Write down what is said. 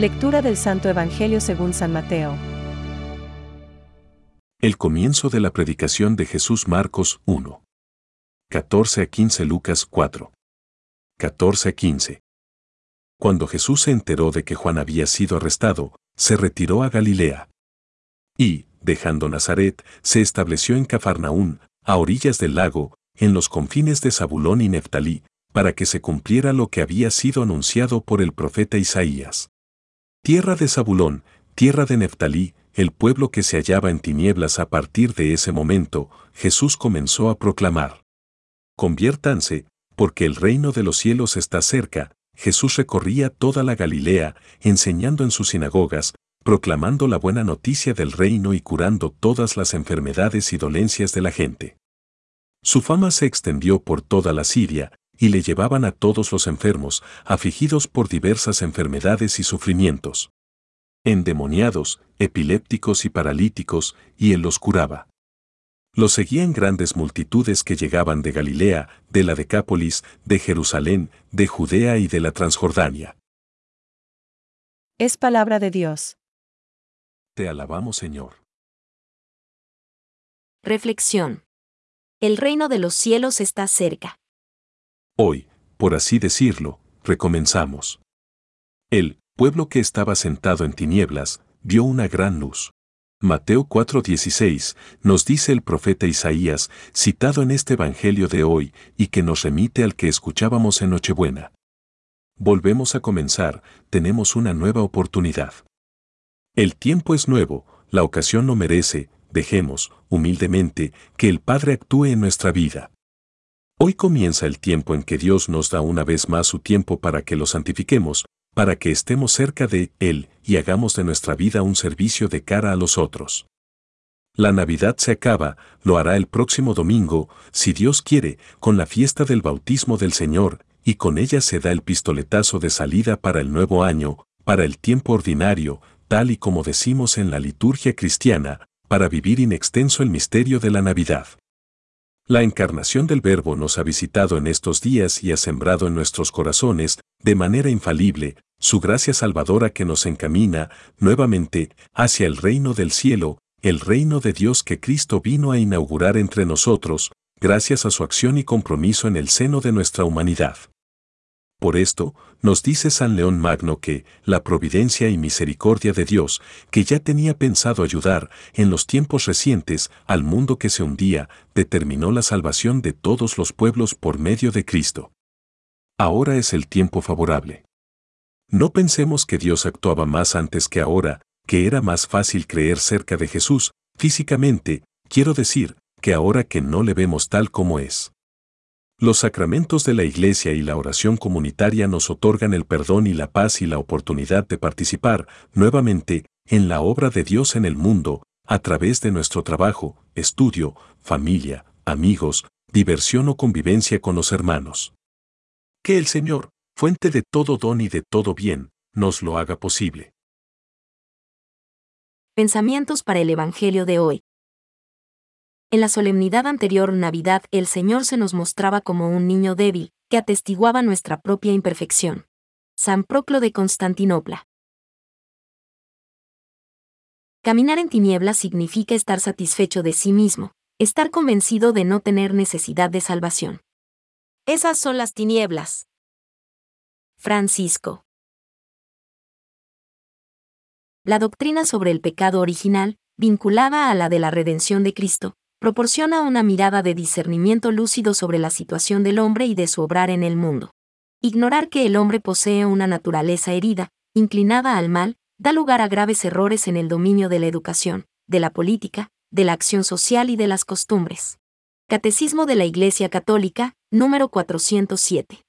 Lectura del Santo Evangelio según San Mateo. El comienzo de la predicación de Jesús Marcos 1. 14 a 15 Lucas 4. 14 a 15. Cuando Jesús se enteró de que Juan había sido arrestado, se retiró a Galilea. Y, dejando Nazaret, se estableció en Cafarnaún, a orillas del lago, en los confines de Zabulón y Neftalí, para que se cumpliera lo que había sido anunciado por el profeta Isaías. Tierra de Zabulón, tierra de Neftalí, el pueblo que se hallaba en tinieblas a partir de ese momento, Jesús comenzó a proclamar. Conviértanse, porque el reino de los cielos está cerca. Jesús recorría toda la Galilea, enseñando en sus sinagogas, proclamando la buena noticia del reino y curando todas las enfermedades y dolencias de la gente. Su fama se extendió por toda la Siria, y le llevaban a todos los enfermos, afligidos por diversas enfermedades y sufrimientos. Endemoniados, epilépticos y paralíticos, y él los curaba. Los seguían grandes multitudes que llegaban de Galilea, de la Decápolis, de Jerusalén, de Judea y de la Transjordania. Es palabra de Dios. Te alabamos, Señor. Reflexión. El reino de los cielos está cerca. Hoy, por así decirlo, recomenzamos. El pueblo que estaba sentado en tinieblas vio una gran luz. Mateo 4:16 nos dice el profeta Isaías, citado en este Evangelio de hoy y que nos remite al que escuchábamos en Nochebuena. Volvemos a comenzar, tenemos una nueva oportunidad. El tiempo es nuevo, la ocasión lo merece, dejemos, humildemente, que el Padre actúe en nuestra vida. Hoy comienza el tiempo en que Dios nos da una vez más su tiempo para que lo santifiquemos, para que estemos cerca de Él y hagamos de nuestra vida un servicio de cara a los otros. La Navidad se acaba, lo hará el próximo domingo, si Dios quiere, con la fiesta del bautismo del Señor, y con ella se da el pistoletazo de salida para el nuevo año, para el tiempo ordinario, tal y como decimos en la liturgia cristiana, para vivir in extenso el misterio de la Navidad. La encarnación del Verbo nos ha visitado en estos días y ha sembrado en nuestros corazones, de manera infalible, su gracia salvadora que nos encamina, nuevamente, hacia el reino del cielo, el reino de Dios que Cristo vino a inaugurar entre nosotros, gracias a su acción y compromiso en el seno de nuestra humanidad. Por esto, nos dice San León Magno que la providencia y misericordia de Dios, que ya tenía pensado ayudar en los tiempos recientes al mundo que se hundía, determinó la salvación de todos los pueblos por medio de Cristo. Ahora es el tiempo favorable. No pensemos que Dios actuaba más antes que ahora, que era más fácil creer cerca de Jesús, físicamente, quiero decir, que ahora que no le vemos tal como es. Los sacramentos de la Iglesia y la oración comunitaria nos otorgan el perdón y la paz y la oportunidad de participar, nuevamente, en la obra de Dios en el mundo, a través de nuestro trabajo, estudio, familia, amigos, diversión o convivencia con los hermanos. Que el Señor, fuente de todo don y de todo bien, nos lo haga posible. Pensamientos para el Evangelio de hoy. En la solemnidad anterior Navidad el Señor se nos mostraba como un niño débil, que atestiguaba nuestra propia imperfección. San Proclo de Constantinopla. Caminar en tinieblas significa estar satisfecho de sí mismo, estar convencido de no tener necesidad de salvación. Esas son las tinieblas. Francisco. La doctrina sobre el pecado original, vinculada a la de la redención de Cristo, proporciona una mirada de discernimiento lúcido sobre la situación del hombre y de su obrar en el mundo. Ignorar que el hombre posee una naturaleza herida, inclinada al mal, da lugar a graves errores en el dominio de la educación, de la política, de la acción social y de las costumbres. Catecismo de la Iglesia Católica, número 407.